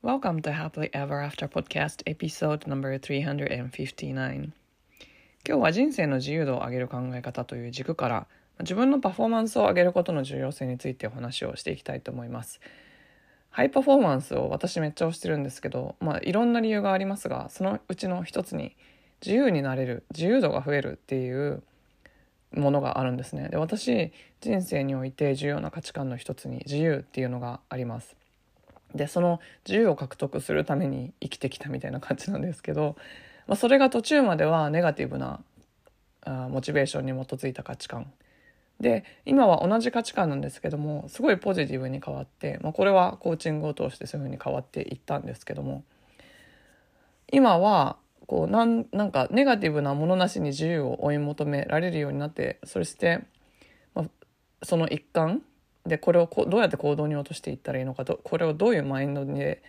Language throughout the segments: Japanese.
Welcome to Happily Ever After Podcast Episode No.359 今日は人生の自由度を上げる考え方という軸から自分のパフォーマンスを上げることの重要性についてお話をしていきたいと思います。ハイパフォーマンスを私めっちゃ推してるんですけど、まあ、いろんな理由がありますがそのうちの一つに自由になれる自由度が増えるっていうものがあるんですね。で私人生において重要な価値観の一つに自由っていうのがあります。でその自由を獲得するために生きてきたみたいな感じなんですけど、まあ、それが途中まではネガティブなあモチベーションに基づいた価値観。で今は同じ価値観なんですけどもすごいポジティブに変わって、まあ、これはコーチングを通してそういうふうに変わっていったんですけども今はこうなんなんかネガティブなものなしに自由を追い求められるようになってそして、まあ、その一環でこれをこどうやって行動に落としていったらいいのかとこれをどういうマインドで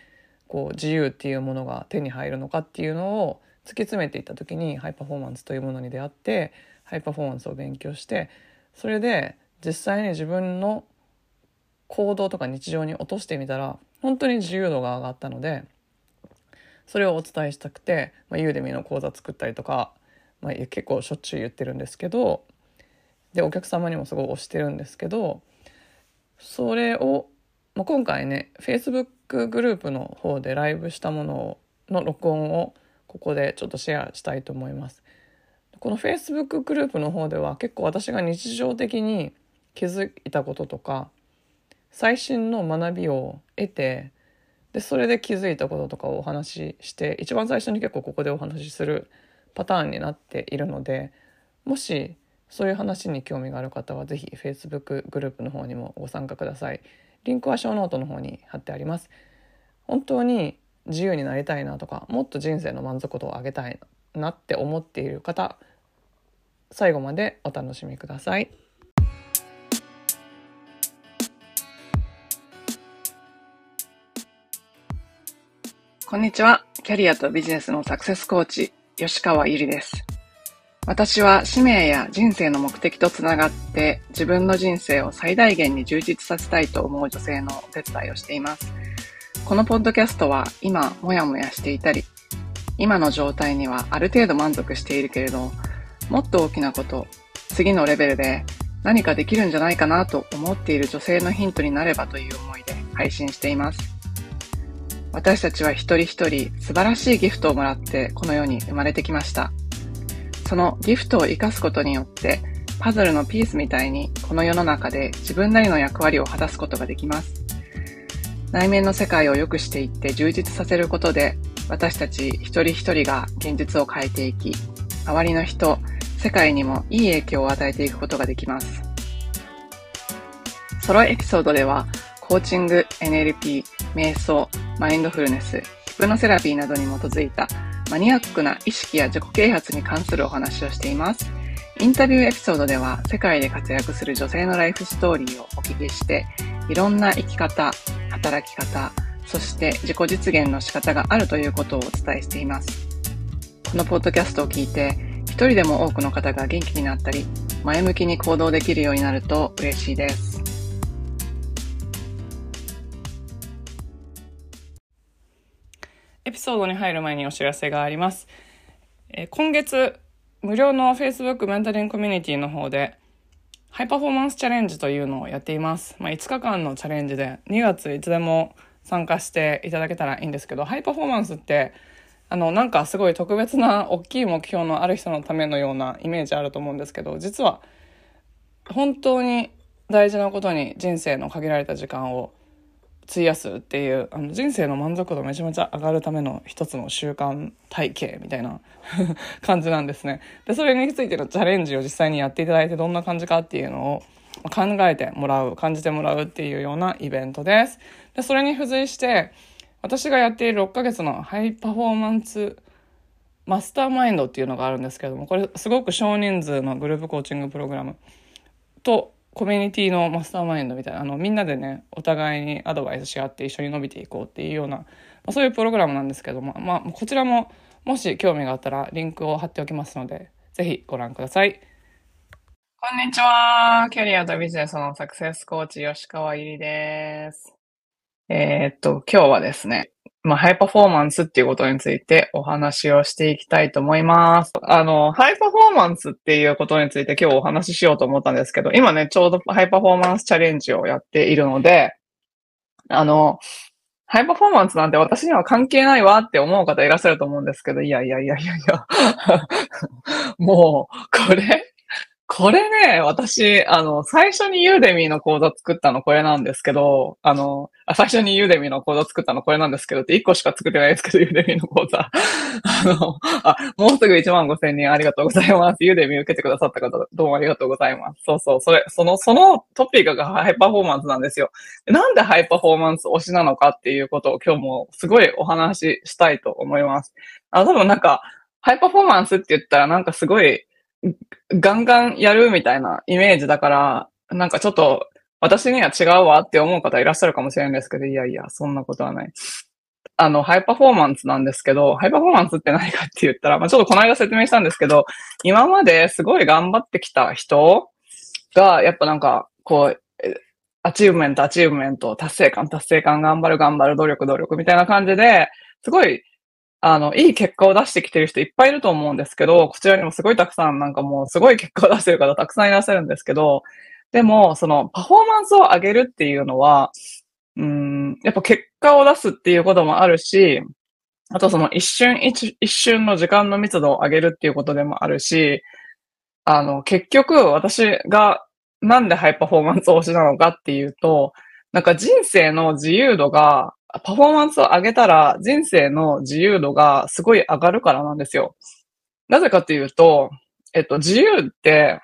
こう自由っていうものが手に入るのかっていうのを突き詰めていった時にハイパフォーマンスというものに出会ってハイパフォーマンスを勉強してそれで実際に自分の行動とか日常に落としてみたら本当に自由度が上がったのでそれをお伝えしたくて、まあ、ユーデミの講座作ったりとか、まあ、結構しょっちゅう言ってるんですけどでお客様にもすごい推してるんですけどそれを、まあ、今回ね Facebook グループの方でライブしたものの録音をここでちょっとシェアしたいと思います。この Facebook グループの方では結構私が日常的に気づいたこととか最新の学びを得てでそれで気づいたこととかをお話しして一番最初に結構ここでお話しするパターンになっているのでもしそういう話に興味がある方は是非 Facebook グループの方にもご参加ください。リンクはショーノートの方に貼ってあります。本当に自由になりたいなとかもっと人生の満足度を上げたいなって思っている方最後までお楽しみください。こんにちは。キャリアとビジネスのサクセスコーチ、吉川ゆりです。私は使命や人生の目的とつながって自分の人生を最大限に充実させたいと思う女性のお手伝いをしています。このポッドキャストは今もやもやしていたり、今の状態にはある程度満足しているけれど、もっと大きなこと、次のレベルで何かできるんじゃないかなと思っている女性のヒントになればという思いで配信しています。私たちは一人一人素晴らしいギフトをもらってこの世に生まれてきました。そのギフトを活かすことによって、パズルのピースみたいにこの世の中で自分なりの役割を果たすことができます。内面の世界を良くしていって充実させることで、私たち一人一人が現実を変えていき、周りの人、世界にもいい影響を与えていくことができます。ソロエピソードでは、コーチング、NLP、瞑想、マインドフルネス、ヒプノセラピーなどに基づいたマニアックな意識や自己啓発に関するお話をしています。インタビューエピソードでは世界で活躍する女性のライフストーリーをお聞きして、いろんな生き方、働き方、そして自己実現の仕方があるということをお伝えしています。このポッドキャストを聞いて、一人でも多くの方が元気になったり、前向きに行動できるようになると嬉しいです。エピソードに入る前にお知らせがあります。えー、今月、無料の Facebook メンタリングコミュニティの方で、ハイパフォーマンスチャレンジというのをやっています。まあ、5日間のチャレンジで、2月いつでも参加していただけたらいいんですけど、ハイパフォーマンスって、あの、なんかすごい特別な大きい目標のある人のためのようなイメージあると思うんですけど、実は、本当に大事なことに人生の限られた時間を費やすっていうあの人生の満足度めちゃめちゃ上がるための一つの習慣体系みたいな 感じなんですね。で、それについてのチャレンジを実際にやっていただいてどんな感じかっていうのを考えてもらう、感じてもらうっていうようなイベントです。で、それに付随して、私がやっている6ヶ月のハイパフォーマンスマスターマインドっていうのがあるんですけども、これすごく少人数のグループコーチングプログラムとコミュニティのマスターマインドみたいな、あの、みんなでね、お互いにアドバイスし合って一緒に伸びていこうっていうような、まあ、そういうプログラムなんですけども、まあ、こちらも、もし興味があったら、リンクを貼っておきますので、ぜひご覧ください。こんにちは。キャリアとビジネスのサクセスコーチ、吉川ゆりです。えー、っと、今日はですね、まあ、ハイパフォーマンスっていうことについてお話をしていきたいと思います。あの、ハイパフォーマンスっていうことについて今日お話ししようと思ったんですけど、今ね、ちょうどハイパフォーマンスチャレンジをやっているので、あの、ハイパフォーマンスなんて私には関係ないわって思う方いらっしゃると思うんですけど、いやいやいやいやいや もう、これこれね、私、あの、最初に Udemy の講座作ったのこれなんですけど、あの、あ最初に Udemy の講座作ったのこれなんですけどって1個しか作ってないですけど、Udemy の講座。あの、あ、もうすぐ1万5千人ありがとうございます。 Udemy 受けてくださった方、どうもありがとうございます。そうそう、それ、その、そのトピックがハイパフォーマンスなんですよ。なんでハイパフォーマンス推しなのかっていうことを今日もすごいお話ししたいと思います。あ、多分なんか、ハイパフォーマンスって言ったらなんかすごい、ガンガンやるみたいなイメージだから、なんかちょっと私には違うわって思う方いらっしゃるかもしれないんですけど、いやいや、そんなことはない。あの、ハイパフォーマンスなんですけど、ハイパフォーマンスって何かって言ったら、まあ、ちょっとこの間説明したんですけど、今まですごい頑張ってきた人が、やっぱなんか、こう、アチーブメント、アチーブメント、達成感、達成感、頑張る、頑張る、努力、努力みたいな感じで、すごいあの、いい結果を出してきてる人いっぱいいると思うんですけど、こちらにもすごいたくさんなんかもうすごい結果を出してる方たくさんいらっしゃるんですけど、でも、そのパフォーマンスを上げるっていうのは、うん、やっぱ結果を出すっていうこともあるし、あとその一瞬一瞬の時間の密度を上げるっていうことでもあるし、あの、結局私がなんでハイパフォーマンス推しなのかっていうと、なんか人生の自由度がパフォーマンスを上げたら人生の自由度がすごい上がるからなんですよ。なぜかっていうと、えっと、自由って、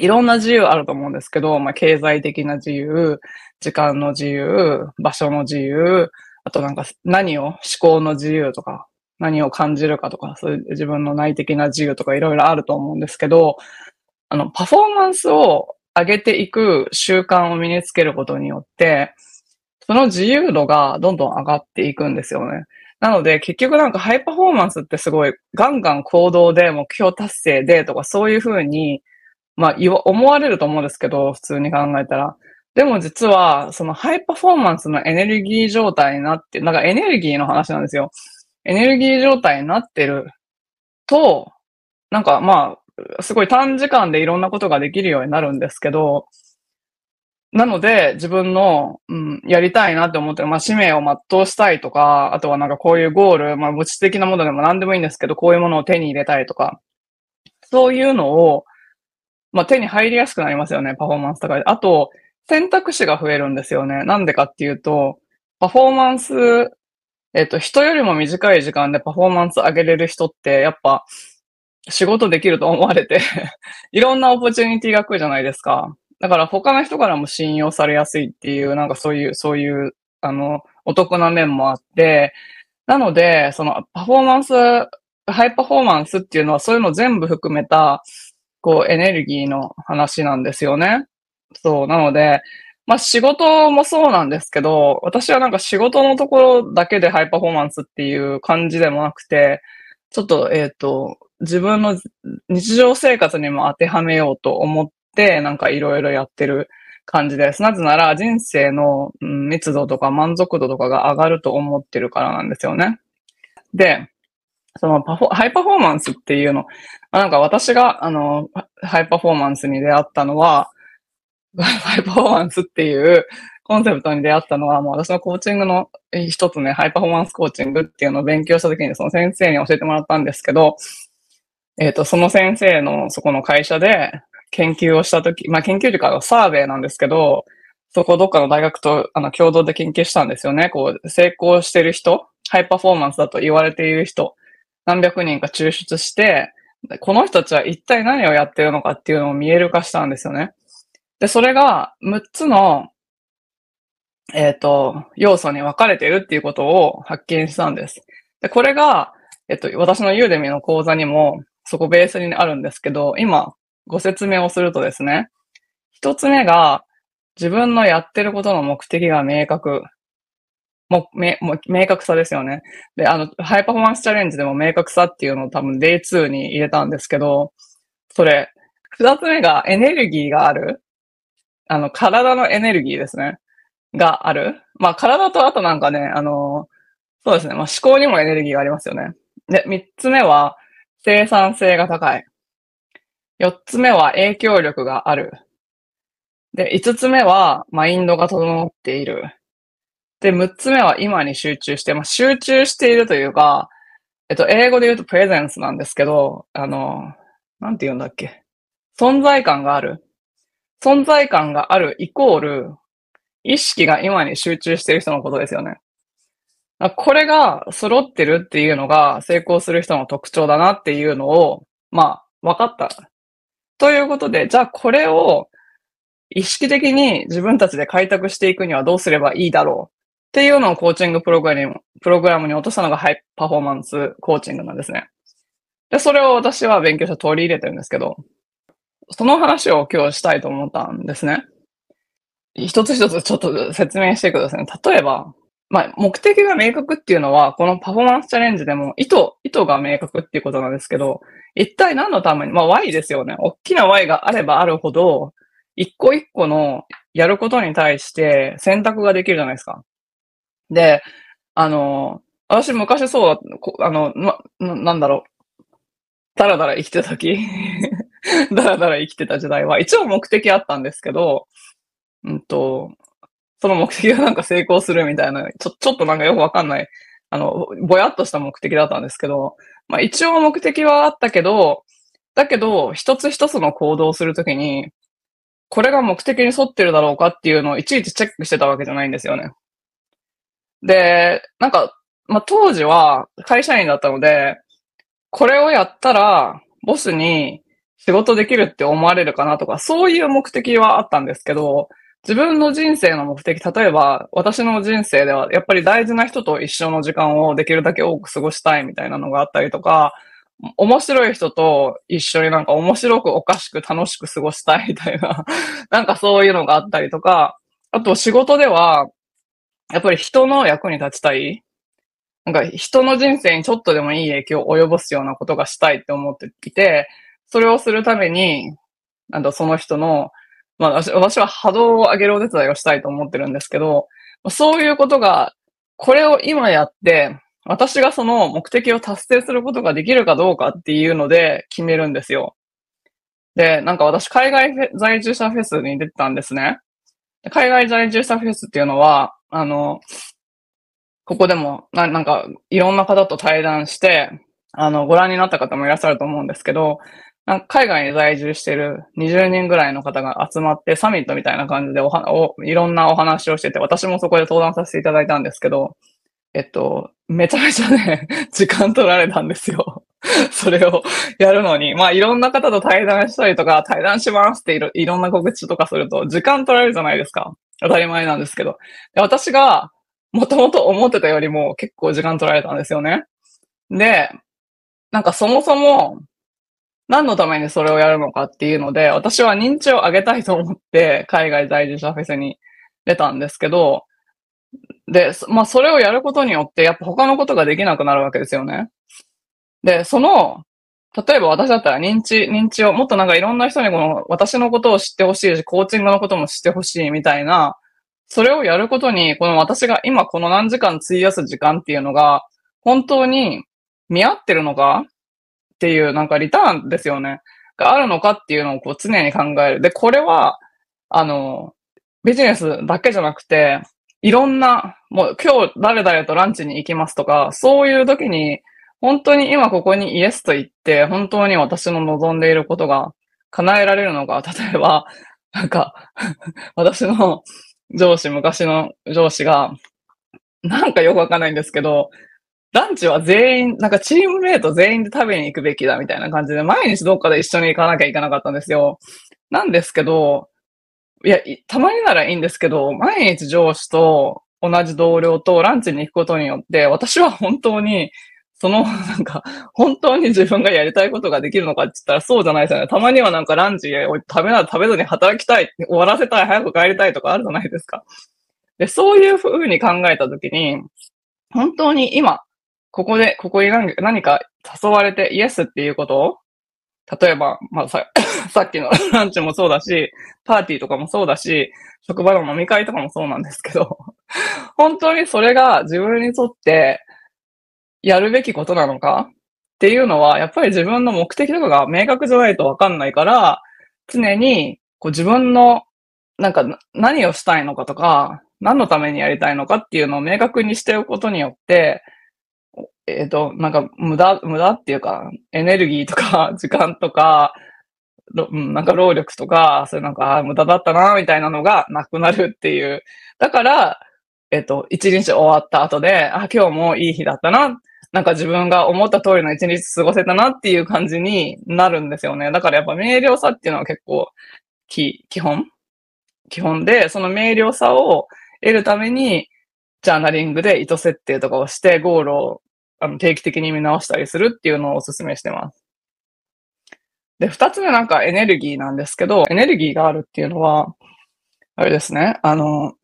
いろんな自由あると思うんですけど、まあ、経済的な自由、時間の自由、場所の自由、あとなんか何を、思考の自由とか、何を感じるかとか、そういう自分の内的な自由とかいろいろあると思うんですけど、あの、パフォーマンスを上げていく習慣を身につけることによって、その自由度がどんどん上がっていくんですよね。なので、結局なんかハイパフォーマンスってすごいガンガン行動で目標達成でとかそういうふうに、まあ、思われると思うんですけど、普通に考えたら。でも実は、そのハイパフォーマンスのエネルギー状態になって、なんかエネルギーの話なんですよ。エネルギー状態になってると、なんかまあ、すごい短時間でいろんなことができるようになるんですけど、なので、自分の、うん、やりたいなって思ってる、まあ、使命を全うしたいとか、あとはなんかこういうゴール、まあ、物質的なものでも何でもいいんですけど、こういうものを手に入れたいとか、そういうのを、まあ、手に入りやすくなりますよね、パフォーマンス高い。あと、選択肢が増えるんですよね。なんでかっていうと、パフォーマンス、えっと、人よりも短い時間でパフォーマンス上げれる人って、やっぱ、仕事できると思われて いろんなオポチュニティが来るじゃないですか。だから他の人からも信用されやすいっていう、なんかそういう、そういう、あの、お得な面もあって、なので、そのパフォーマンス、ハイパフォーマンスっていうのはそういうの全部含めた、こう、エネルギーの話なんですよね。そう。なので、まあ仕事もそうなんですけど、私はなんか仕事のところだけでハイパフォーマンスっていう感じでもなくて、ちょっと、えっ、ー、と、自分の日常生活にも当てはめようと思っ、なんかいろいろやってる感じです。なぜなら人生の密度とか満足度とかが上がると思ってるからなんですよね。で、そのパフォ、ハイパフォーマンスっていうの、なんか私が、あの、ハイパフォーマンスに出会ったのは、ハイパフォーマンスっていうコンセプトに出会ったのは、もう私のコーチングの一つね、ハイパフォーマンスコーチングっていうのを勉強した時にその先生に教えてもらったんですけど、えっ、ー、と、その先生のそこの会社で、研究をしたとき、まあ研究というかサーベイなんですけど、そこどっかの大学とあの共同で研究したんですよね。こう、成功してる人、ハイパフォーマンスだと言われている人、何百人か抽出して、この人たちは一体何をやってるのかっていうのを見える化したんですよね。で、それが6つの、えっ、ー、と、要素に分かれてるっていうことを発見したんです。で、これが、えっと、私のユーデミの講座にもそこベースにあるんですけど、今、ご説明をするとですね、一つ目が、自分のやってることの目的が明確。もう、め、も明確さですよね。で、あの、ハイパフォーマンスチャレンジでも明確さっていうのを多分 Day2 に入れたんですけど、それ、二つ目がエネルギーがある。あの、体のエネルギーですね。がある。まあ、体とあとなんかね、あの、そうですね。まあ、思考にもエネルギーがありますよね。で、三つ目は、生産性が高い。四つ目は、影響力がある。で、五つ目は、マインドが整っている。で、六つ目は、今に集中して、まあ、集中しているというか、えっと、英語で言うとプレゼンスなんですけど、あの、なんて言うんだっけ。存在感がある。存在感があるイコール、意識が今に集中している人のことですよね。これが揃ってるっていうのが成功する人の特徴だなっていうのを、まあ、分かった。ということで、じゃあこれを意識的に自分たちで開拓していくにはどうすればいいだろうっていうのをコーチングプログラムプログラムに落としたのがハイパフォーマンスコーチングなんですね。で、それを私は勉強して取り入れてるんですけど、その話を今日したいと思ったんですね。一つ一つちょっと説明してください、例えば、まあ、目的が明確っていうのは、このパフォーマンスチャレンジでも、意図、意図が明確っていうことなんですけど、一体何のために、まあ、Y ですよね。大きな Y があればあるほど、一個一個のやることに対して選択ができるじゃないですか。で、あの、私昔そう、あの、ま、なんだろう。だらだら生きてた時だらだら生きてた時代は、一応目的あったんですけど、うんと、その目的がなんか成功するみたいな、ちょ、ちょっとなんかよくわかんない、あの、ぼやっとした目的だったんですけど、まあ一応目的はあったけど、だけど、一つ一つの行動をするときに、これが目的に沿ってるだろうかっていうのをいちいちチェックしてたわけじゃないんですよね。で、なんか、まあ当時は会社員だったので、これをやったら、ボスに仕事できるって思われるかなとか、そういう目的はあったんですけど、自分の人生の目的、例えば私の人生ではやっぱり大事な人と一緒の時間をできるだけ多く過ごしたいみたいなのがあったりとか、面白い人と一緒になんか面白くおかしく楽しく過ごしたいみたいな、なんかそういうのがあったりとか、あと仕事では、やっぱり人の役に立ちたい。なんか人の人生にちょっとでもいい影響を及ぼすようなことがしたいって思っていて、それをするために、なんだ、その人のまあ私は波動を上げるお手伝いをしたいと思ってるんですけど、そういうことが、これを今やって、私がその目的を達成することができるかどうかっていうので決めるんですよ。で、なんか私海外在住者フェスに出てたんですね。海外在住者フェスっていうのは、あの、ここでもな、なんかいろんな方と対談して、あの、ご覧になった方もいらっしゃると思うんですけど、海外に在住してる20人ぐらいの方が集まってサミットみたいな感じでおはおいろんなお話をしてて、私もそこで登壇させていただいたんですけど、えっと、めちゃめちゃね、時間取られたんですよ。それをやるのに。まあ、いろんな方と対談したりとか、対談しますっていろいろんな告知とかすると、時間取られるじゃないですか。当たり前なんですけど。で私が、もともと思ってたよりも結構時間取られたんですよね。で、なんかそもそも、何のためにそれをやるのかっていうので、私は認知を上げたいと思って海外在住者フェスに出たんですけど、で、まあそれをやることによってやっぱ他のことができなくなるわけですよね。で、その、例えば私だったら認知、認知をもっとなんかいろんな人にこの私のことを知ってほしいし、コーチングのことも知ってほしいみたいな、それをやることに、この私が今この何時間費やす時間っていうのが、本当に見合ってるのかっていうなんかリターンですよね。があるのかっていうのをこう常に考える。で、これは、あの、ビジネスだけじゃなくて、いろんな、もう今日誰々とランチに行きますとか、そういう時に、本当に今ここにイエスと言って、本当に私の望んでいることが叶えられるのか、例えば、なんか私の上司、昔の上司が、なんかよくわかんないんですけど、ランチは全員、なんかチームメイト全員で食べに行くべきだみたいな感じで、毎日どっかで一緒に行かなきゃいけなかったんですよ。なんですけど、いや、たまにならいいんですけど、毎日上司と同じ同僚とランチに行くことによって、私は本当に、その、なんか、本当に自分がやりたいことができるのかって言ったらそうじゃないですよね。たまにはなんかランチ食べな、食べずに働きたい、終わらせたい、早く帰りたいとかあるじゃないですか。で、そういうふうに考えたときに、本当に今、ここで、ここに何か誘われてイエスっていうこと？を、例えば、まあさ、さっきの ランチもそうだし、パーティーとかもそうだし、職場の飲み会とかもそうなんですけど、本当にそれが自分にとってやるべきことなのか？っていうのは、やっぱり自分の目的とかが明確じゃないとわかんないから、常にこう自分のなんか何をしたいのかとか、何のためにやりたいのかっていうのを明確にしておくことによって、えっ、ー、と、なんか無駄、無駄っていうか、エネルギーとか 時間とか、なんか労力とか、そういうなんか、無駄だったな、みたいなのがなくなるっていう。だから、えっ、ー、と、一日終わった後で、あ、今日もいい日だったな。なんか自分が思った通りの一日過ごせたなっていう感じになるんですよね。だからやっぱ明瞭さっていうのは結構、き、基本？基本で、その明瞭さを得るために、ジャーナリングで意図設定とかをして、ゴールをあの定期的に見直したりするっていうのをお勧めしてます。で、二つ目なんかエネルギーなんですけど、エネルギーがあるっていうのは、あれですね、あの、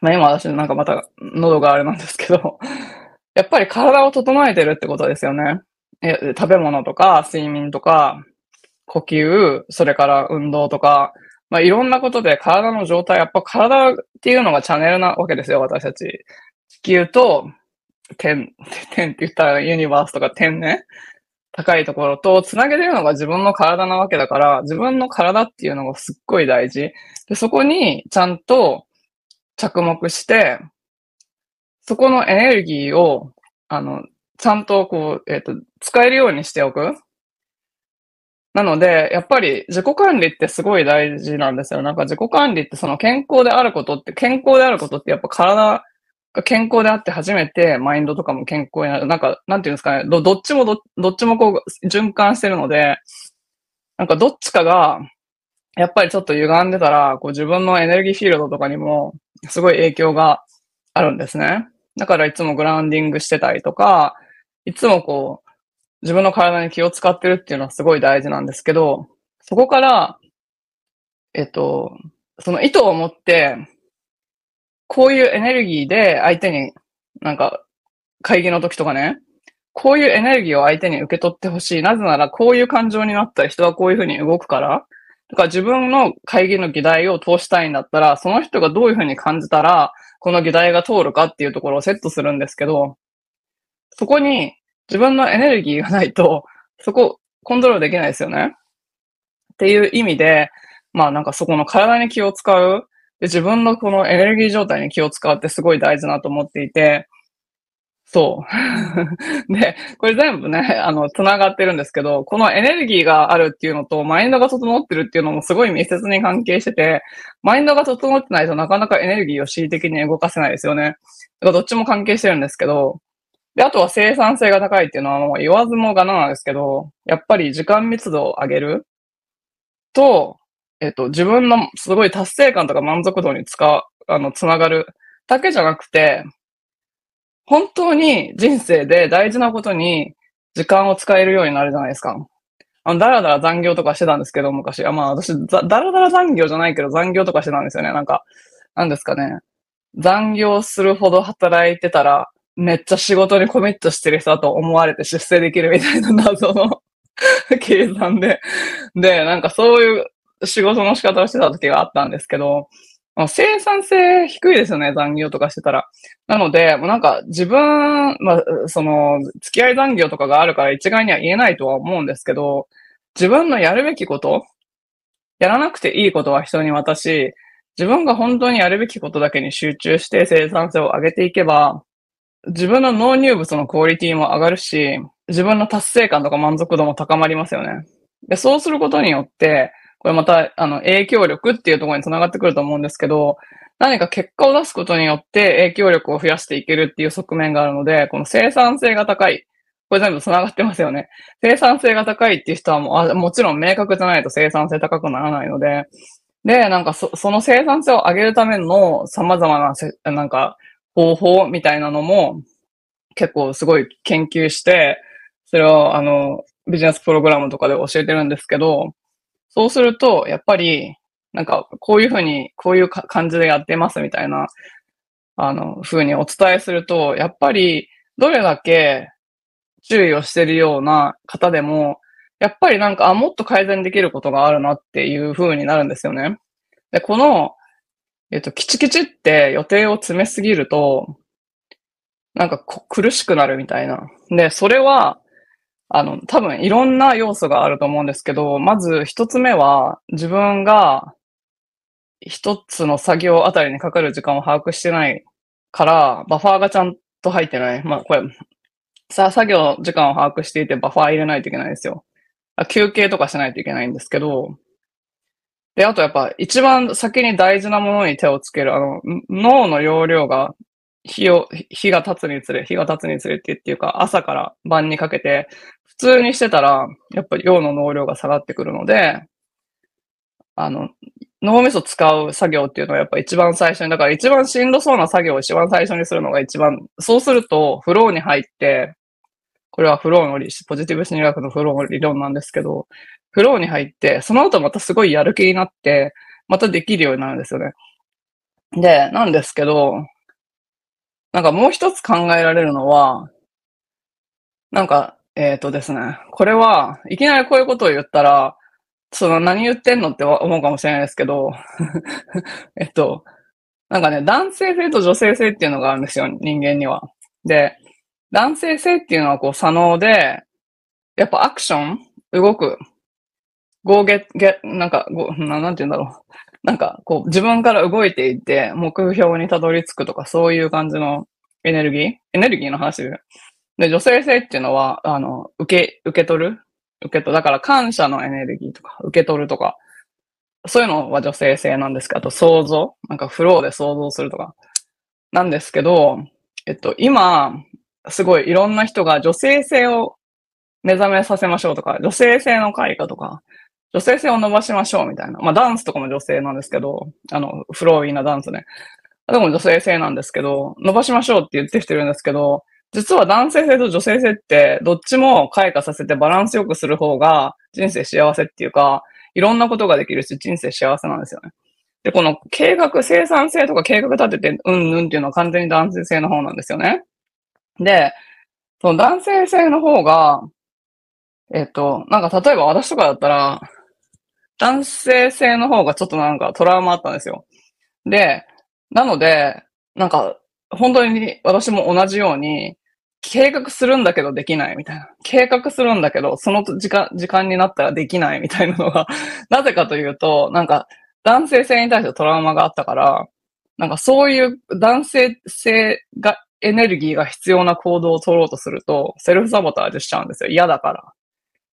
まあ、今私なんかまた喉があれなんですけど、やっぱり体を整えてるってことですよね。え食べ物とか睡眠とか呼吸、それから運動とか、まあ、いろんなことで体の状態、やっぱ体っていうのがチャンネルなわけですよ、私たち。地球と天、天って言ったらユニバースとか天ね。高いところと繋げてるのが自分の体なわけだから、自分の体っていうのがすっごい大事。で、そこにちゃんと着目して、そこのエネルギーを、あの、ちゃんとこう、えっ、ー、と、使えるようにしておく。なので、やっぱり自己管理ってすごい大事なんですよ。なんか自己管理ってその健康であることって、健康であることってやっぱ体が健康であって初めてマインドとかも健康になる。なんか、なんていうんですかね、どっちもどどっちもこう循環してるので、なんかどっちかが、やっぱりちょっと歪んでたら、こう自分のエネルギーフィールドとかにもすごい影響があるんですね。だからいつもグラウンディングしてたりとか、いつもこう、自分の体に気を使ってるっていうのはすごい大事なんですけど、そこから、えっと、その意図を持って、こういうエネルギーで相手に、なんか、会議の時とかね、こういうエネルギーを相手に受け取ってほしい。なぜなら、こういう感情になったら人はこういうふうに動くから。だから自分の会議の議題を通したいんだったら、その人がどういうふうに感じたら、この議題が通るかっていうところをセットするんですけど、そこに自分のエネルギーがないと、そこコントロールできないですよね。っていう意味で、まあなんかそこの体に気を使う、で自分のこのエネルギー状態に気を使うってすごい大事なと思っていて、そう。で、これ全部ね、あの、繋がってるんですけど、このエネルギーがあるっていうのと、マインドが整ってるっていうのもすごい密接に関係してて、マインドが整ってないとなかなかエネルギーを恣意的に動かせないですよね。だからどっちも関係してるんですけど、で、あとは生産性が高いっていうのはもう言わずもがななんですけど、やっぱり時間密度を上げると、えっと、自分のすごい達成感とか満足度に使う、あの、つながるだけじゃなくて、本当に人生で大事なことに時間を使えるようになるじゃないですか。あの、だらだら残業とかしてたんですけど、昔。あまあ私、だらだら残業じゃないけど残業とかしてたんですよね。なんか、なんですかね。残業するほど働いてたら、めっちゃ仕事にコミットしてる人だと思われて出世できるみたいな謎の 計算で。で、なんかそういう仕事の仕方をしてた時があったんですけど、生産性低いですよね、残業とかしてたら。なので、もうなんか自分、まあ、その、付き合い残業とかがあるから一概には言えないとは思うんですけど、自分のやるべきこと、やらなくていいことは人に渡し、自分が本当にやるべきことだけに集中して生産性を上げていけば、自分の納入物のクオリティも上がるし、自分の達成感とか満足度も高まりますよね。で、そうすることによって、これまた、あの、影響力っていうところに繋がってくると思うんですけど、何か結果を出すことによって影響力を増やしていけるっていう側面があるので、この生産性が高い。これ全部繋がってますよね。生産性が高いっていう人はもう、もちろん明確じゃないと生産性高くならないので、で、なんかそその生産性を上げるための様々な、なんか、方法みたいなのも結構すごい研究して、それをあの、ビジネスプログラムとかで教えてるんですけど、そうすると、やっぱり、なんか、こういうふうに、こういう感じでやってますみたいな、あの、ふうにお伝えすると、やっぱり、どれだけ注意をしてるような方でも、やっぱりなんか、あ、もっと改善できることがあるなっていう風になるんですよね。で、この、えっと、キチキチって予定を詰めすぎると、なんか苦しくなるみたいな。で、それは、あの、多分いろんな要素があると思うんですけど、まず一つ目は、自分が一つの作業あたりにかかる時間を把握してないから、バファーがちゃんと入ってない。まあ、これ、さあ、作業時間を把握していてバファー入れないといけないんですよ。休憩とかしないといけないんですけど、で、あとやっぱ一番先に大事なものに手をつける、あの、脳の容量が日を、日が経つにつれ、日が経つにつれてっていうか、朝から晩にかけて、普通にしてたら、やっぱり陽の能量が下がってくるので、あの、脳みそ使う作業っていうのはやっぱ一番最初に、だから一番しんどそうな作業を一番最初にするのが一番、そうするとフローに入って、これはフローの理、ポジティブ心理学のフローの理論なんですけど、フローに入って、その後またすごいやる気になって、またできるようになるんですよね。で、なんですけど、なんかもう一つ考えられるのは、なんか、えっ、ー、とですね、これは、いきなりこういうことを言ったら、その何言ってんのって思うかもしれないですけど、えっと、なんかね、男性性と女性性っていうのがあるんですよ、人間には。で、男性性っていうのはこう、左脳で、やっぱアクション動く。ゴーゲッ、ゲなんか、ごななんて言うんだろう。なんか、こう、自分から動いていって、目標にたどり着くとか、そういう感じのエネルギー？エネルギーの話？で。で、女性性っていうのは、あの、受け、受け取る？受け取る。だから感謝のエネルギーとか、受け取るとか、そういうのは女性性なんですけど、あと想像？なんかフローで想像するとか。なんですけど、えっと、今、すごいいろんな人が女性性を目覚めさせましょうとか、女性性の開花とか、女性性を伸ばしましょうみたいな。まあダンスとかも女性なんですけど、あの、フローイーなダンスね。でも女性性なんですけど、伸ばしましょうって言ってきてるんですけど、実は男性性と女性性ってどっちも開花させてバランスよくする方が人生幸せっていうか、いろんなことができるし人生幸せなんですよね。で、この計画、生産性とか計画立ててうんうんっていうのは完全に男性性の方なんですよね。で、その男性性の方が、えっと、なんか例えば私とかだったら、男性性の方がちょっとなんかトラウマあったんですよ。で、なので、なんか、本当に私も同じように、計画するんだけどできないみたいな。計画するんだけど、その時間、時間になったらできないみたいなのが なぜかというと、なんか、男性性に対してトラウマがあったから、なんかそういう男性性が、エネルギーが必要な行動を取ろうとすると、セルフサボタージュしちゃうんですよ。嫌だから。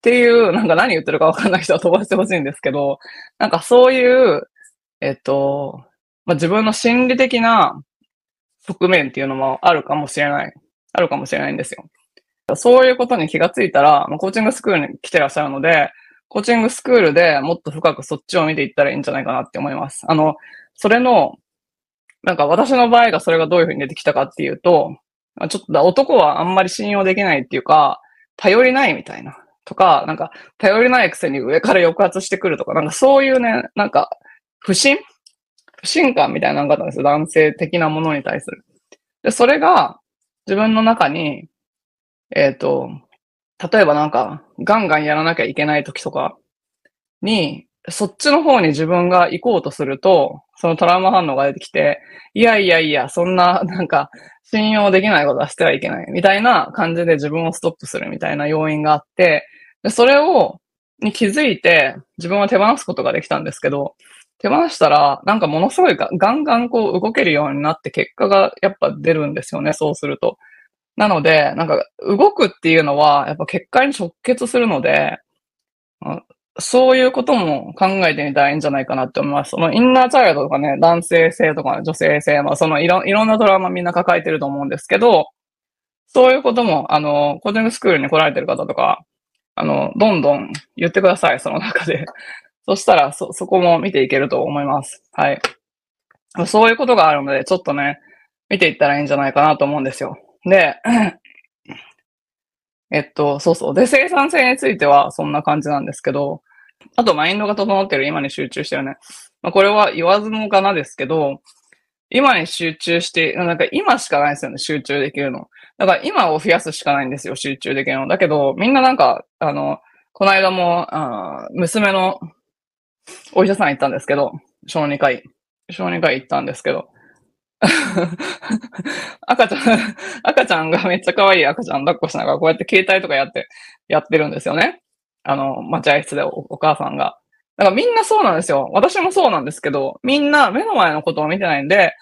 っていう、なんか何言ってるかわかんない人は飛ばしてほしいんですけど、なんかそういう、えっと、まあ、自分の心理的な側面っていうのもあるかもしれない。あるかもしれないんですよ。そういうことに気がついたら、まあ、コーチングスクールに来てらっしゃるので、コーチングスクールでもっと深くそっちを見ていったらいいんじゃないかなって思います。あの、それの、なんか私の場合がそれがどういうふうに出てきたかっていうと、ちょっと男はあんまり信用できないっていうか、頼りないみたいな。とか、なんか、頼りないくせに上から抑圧してくるとか、なんかそういうね、なんか、不信？不信感みたいなのがあったんですよ。男性的なものに対する。で、それが自分の中に、えっ、ー、と、例えばなんか、ガンガンやらなきゃいけない時とかに、そっちの方に自分が行こうとすると、そのトラウマ反応が出てきて、いやいやいや、そんな、なんか、信用できないことはしてはいけない、みたいな感じで自分をストップするみたいな要因があって、でそれを、に気づいて、自分は手放すことができたんですけど、手放したら、なんかものすごいガンガンこう動けるようになって結果がやっぱ出るんですよね、そうすると。なので、なんか動くっていうのはやっぱ結果に直結するので、そういうことも考えてみたらいいんじゃないかなって思います。そのインナーチャイルドとかね、男性性とか女性性、まあそのいろいろんなドラマみんな抱えてると思うんですけど、そういうことも、あの、コーチングスクールに来られてる方とか、あの、どんどん言ってください、その中で。そしたら、そ、そこも見ていけると思います。はい。そういうことがあるので、ちょっとね、見ていったらいいんじゃないかなと思うんですよ。で、えっと、そうそう。で、生産性についてはそんな感じなんですけど、あとマインドが整ってる今に集中してるね。まあ、これは言わずもがなですけど、今に集中して、なんか今しかないですよね、集中できるの。だから今を増やすしかないんですよ、集中できるの。だけど、みんななんか、あの、この間も、あ娘のお医者さん行ったんですけど、小児科医。小児科医行ったんですけど、赤ちゃん、赤ちゃんがめっちゃ可愛い赤ちゃん抱っこしながらこうやって携帯とかやって、やってるんですよね。あの、待合室でお母さんが。だからみんなそうなんですよ。私もそうなんですけど、みんな目の前のことを見てないんで、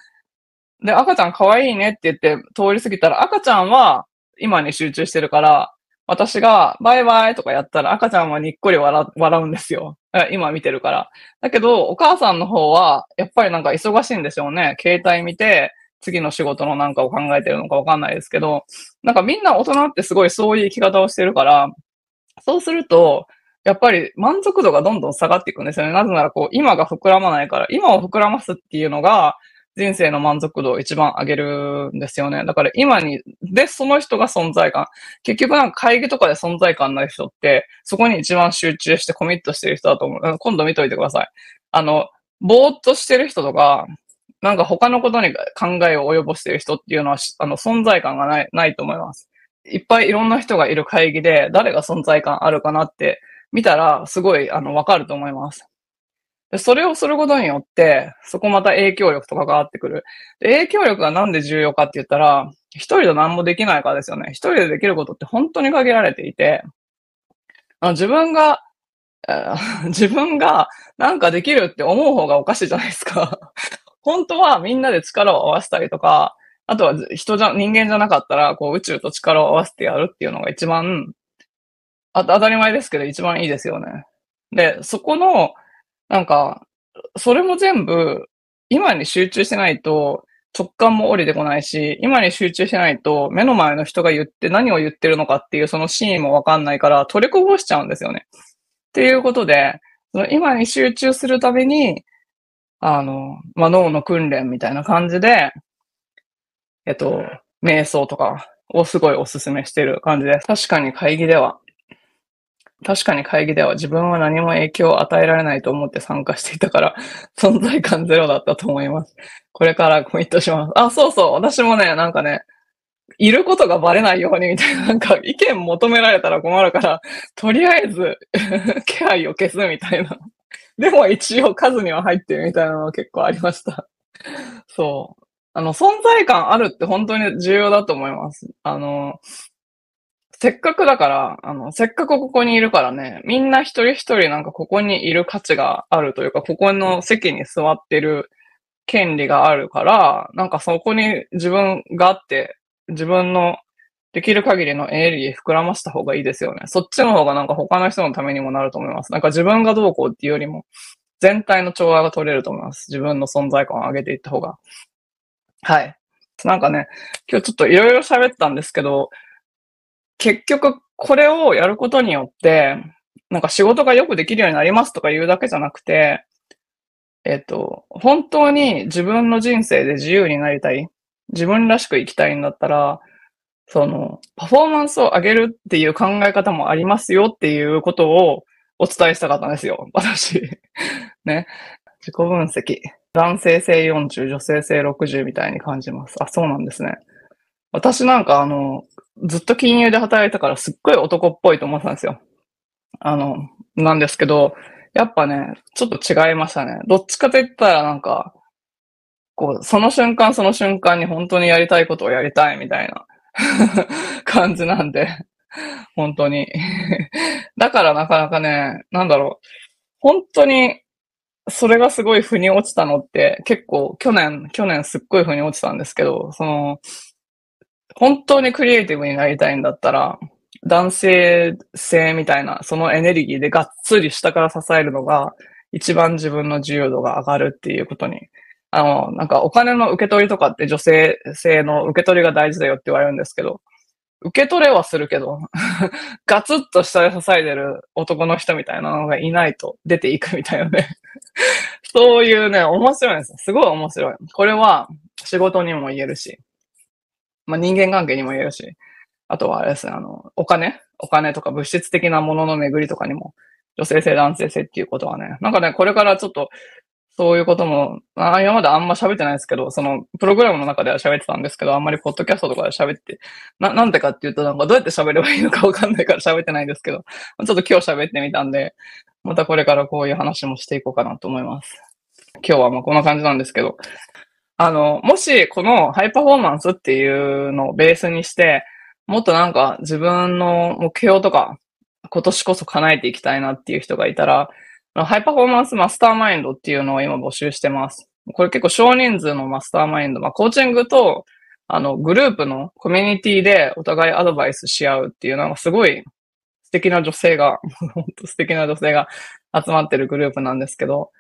で、赤ちゃん可愛いねって言って通り過ぎたら、赤ちゃんは今に集中してるから、私がバイバイとかやったら赤ちゃんはにっこり笑うんですよ。今見てるから。だけど、お母さんの方は、やっぱりなんか忙しいんでしょうね。携帯見て、次の仕事のなんかを考えてるのかわかんないですけど、なんかみんな大人ってすごいそういう生き方をしてるから、そうすると、やっぱり満足度がどんどん下がっていくんですよね。なぜならこう、今が膨らまないから、今を膨らますっていうのが、人生の満足度を一番上げるんですよね。だから今に、で、その人が存在感。結局なんか会議とかで存在感ない人って、そこに一番集中してコミットしてる人だと思う。今度見といてください。あの、ぼーっとしてる人とか、なんか他のことに考えを及ぼしてる人っていうのは、あの、存在感がない、ないと思います。いっぱいいろんな人がいる会議で、誰が存在感あるかなって見たら、すごい、あの、わかると思います。それをすることによって、そこまた影響力とかがあってくる。影響力がなんで重要かって言ったら、一人で何もできないからですよね。一人でできることって本当に限られていて、自分が、自分がなんかできるって思う方がおかしいじゃないですか。本当はみんなで力を合わせたりとか、あとは人じゃ、人間じゃなかったら、こう宇宙と力を合わせてやるっていうのが一番、あ当たり前ですけど一番いいですよね。で、そこの、なんか、それも全部、今に集中してないと、直感も降りてこないし、今に集中してないと、目の前の人が言って何を言ってるのかっていうそのシーンもわかんないから、取りこぼしちゃうんですよね。っていうことで、その今に集中するために、あの、まあ、脳の訓練みたいな感じで、えっと、瞑想とかをすごいお勧めしてる感じです。確かに会議では確かに会議では自分は何も影響を与えられないと思って参加していたから、存在感ゼロだったと思います。これからコミットします。あ、そうそう。私もね、なんかね、いることがバレないようにみたいな、なんか 意見求められたら困るから、とりあえず 気配を消すみたいな。でも一応数には入ってるみたいなのは結構ありました。そう。あの、存在感あるって本当に重要だと思います。あの、せっかくだから、あの、せっかくここにいるからね、みんな一人一人なんかここにいる価値があるというか、ここの席に座ってる権利があるから、なんかそこに自分があって、自分のできる限りのエネルギー膨らました方がいいですよね。そっちの方がなんか他の人のためにもなると思います。なんか自分がどうこうっていうよりも、全体の調和が取れると思います。自分の存在感を上げていった方が。はい。なんかね、今日ちょっといろいろ喋ったんですけど、結局これをやることによって、なんか仕事がよくできるようになりますとか言うだけじゃなくて、えっと、本当に自分の人生で自由になりたい。自分らしく生きたいんだったら、その、パフォーマンスを上げるっていう考え方もありますよっていうことをお伝えしたかったんですよ。私。ね。自己分析。男性性40、女性性60みたいに感じます。あ、そうなんですね。私なんかあの、ずっと金融で働いたからすっごい男っぽいと思ってたんですよ。あの、なんですけど、やっぱね、ちょっと違いましたね。どっちかと言ったらなんか、こう、その瞬間その瞬間に本当にやりたいことをやりたいみたいな 感じなんで、本当に。だからなかなかね、なんだろう、本当に、それがすごい腑に落ちたのって結構去年、去年すっごい腑に落ちたんですけど、その、本当にクリエイティブになりたいんだったら、男性性みたいな、そのエネルギーでがっつり下から支えるのが、一番自分の自由度が上がるっていうことに。あの、なんかお金の受け取りとかって女性性の受け取りが大事だよって言われるんですけど、受け取れはするけど、ガツッと下で支えてる男の人みたいなのがいないと出ていくみたいなね。そういうね、面白いんですよすごい面白い。これは仕事にも言えるし、まあ、人間関係にも言えるし、あとはあれですね、あの、お金？お金とか物質的なものの巡りとかにも、女性性、男性性っていうことはね、なんかね、これからちょっと、そういうことも、あ今まであんま喋ってないですけど、その、プログラムの中では喋ってたんですけど、あんまりポッドキャストとかで喋って、な、なんでかっていうと、なんかどうやって喋ればいいのかわかんないから喋ってないんですけど、ちょっと今日喋ってみたんで、またこれからこういう話もしていこうかなと思います。今日はまあこんな感じなんですけど、あの、もしこのハイパフォーマンスっていうのをベースにして、もっとなんか自分の目標とか、今年こそ叶えていきたいなっていう人がいたら、ハイパフォーマンスマスターマインドっていうのを今募集してます。これ結構少人数のマスターマインド、まあコーチングと、あの、グループのコミュニティでお互いアドバイスし合うっていうのがすごい素敵な女性が、本当素敵な女性が集まってるグループなんですけど、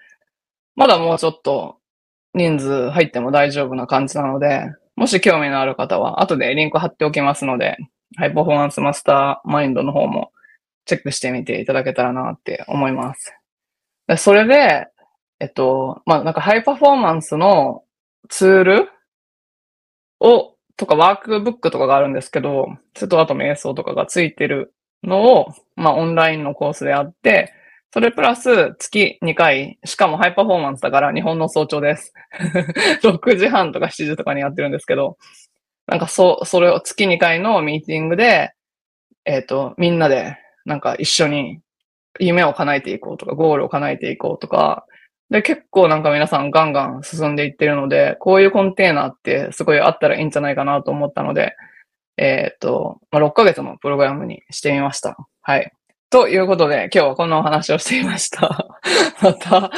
まだもうちょっと人数入っても大丈夫な感じなので、もし興味のある方は後でリンク貼っておきますので、ハイパフォーマンスマスターマインドの方もチェックしてみていただけたらなって思います。でそれで、えっと、まあ、なんかハイパフォーマンスのツールを、とかワークブックとかがあるんですけど、ちょっとあと瞑想とかがついてるのを、まあ、オンラインのコースであって、それプラス月2回、しかもハイパフォーマンスだから日本の早朝です。6時半とか7時とかにやってるんですけど、なんかそ、それを月2回のミーティングで、えっ、ー、と、みんなでなんか一緒に夢を叶えていこうとか、ゴールを叶えていこうとか、で、結構なんか皆さんガンガン進んでいってるので、こういうコンテーナーってすごいあったらいいんじゃないかなと思ったので、えっ、ー、と、まあ、6ヶ月のプログラムにしてみました。はい。ということで、今日はこのお話をしていました。また、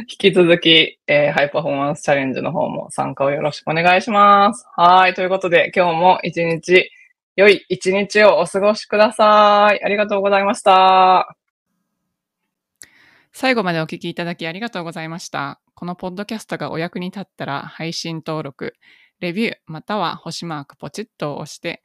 引き続き、えー、ハイパフォーマンスチャレンジの方も参加をよろしくお願いします。はい。ということで、今日も一日、良い一日をお過ごしください。ありがとうございました。最後までお聞きいただきありがとうございました。このポッドキャストがお役に立ったら配信登録、レビューまたは星マークポチッと押して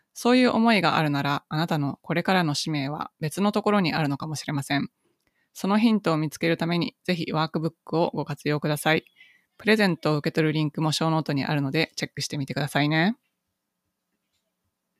そういう思いがあるなら、あなたのこれからの使命は別のところにあるのかもしれません。そのヒントを見つけるために、ぜひワークブックをご活用ください。プレゼントを受け取るリンクもショーノートにあるので、チェックしてみてくださいね。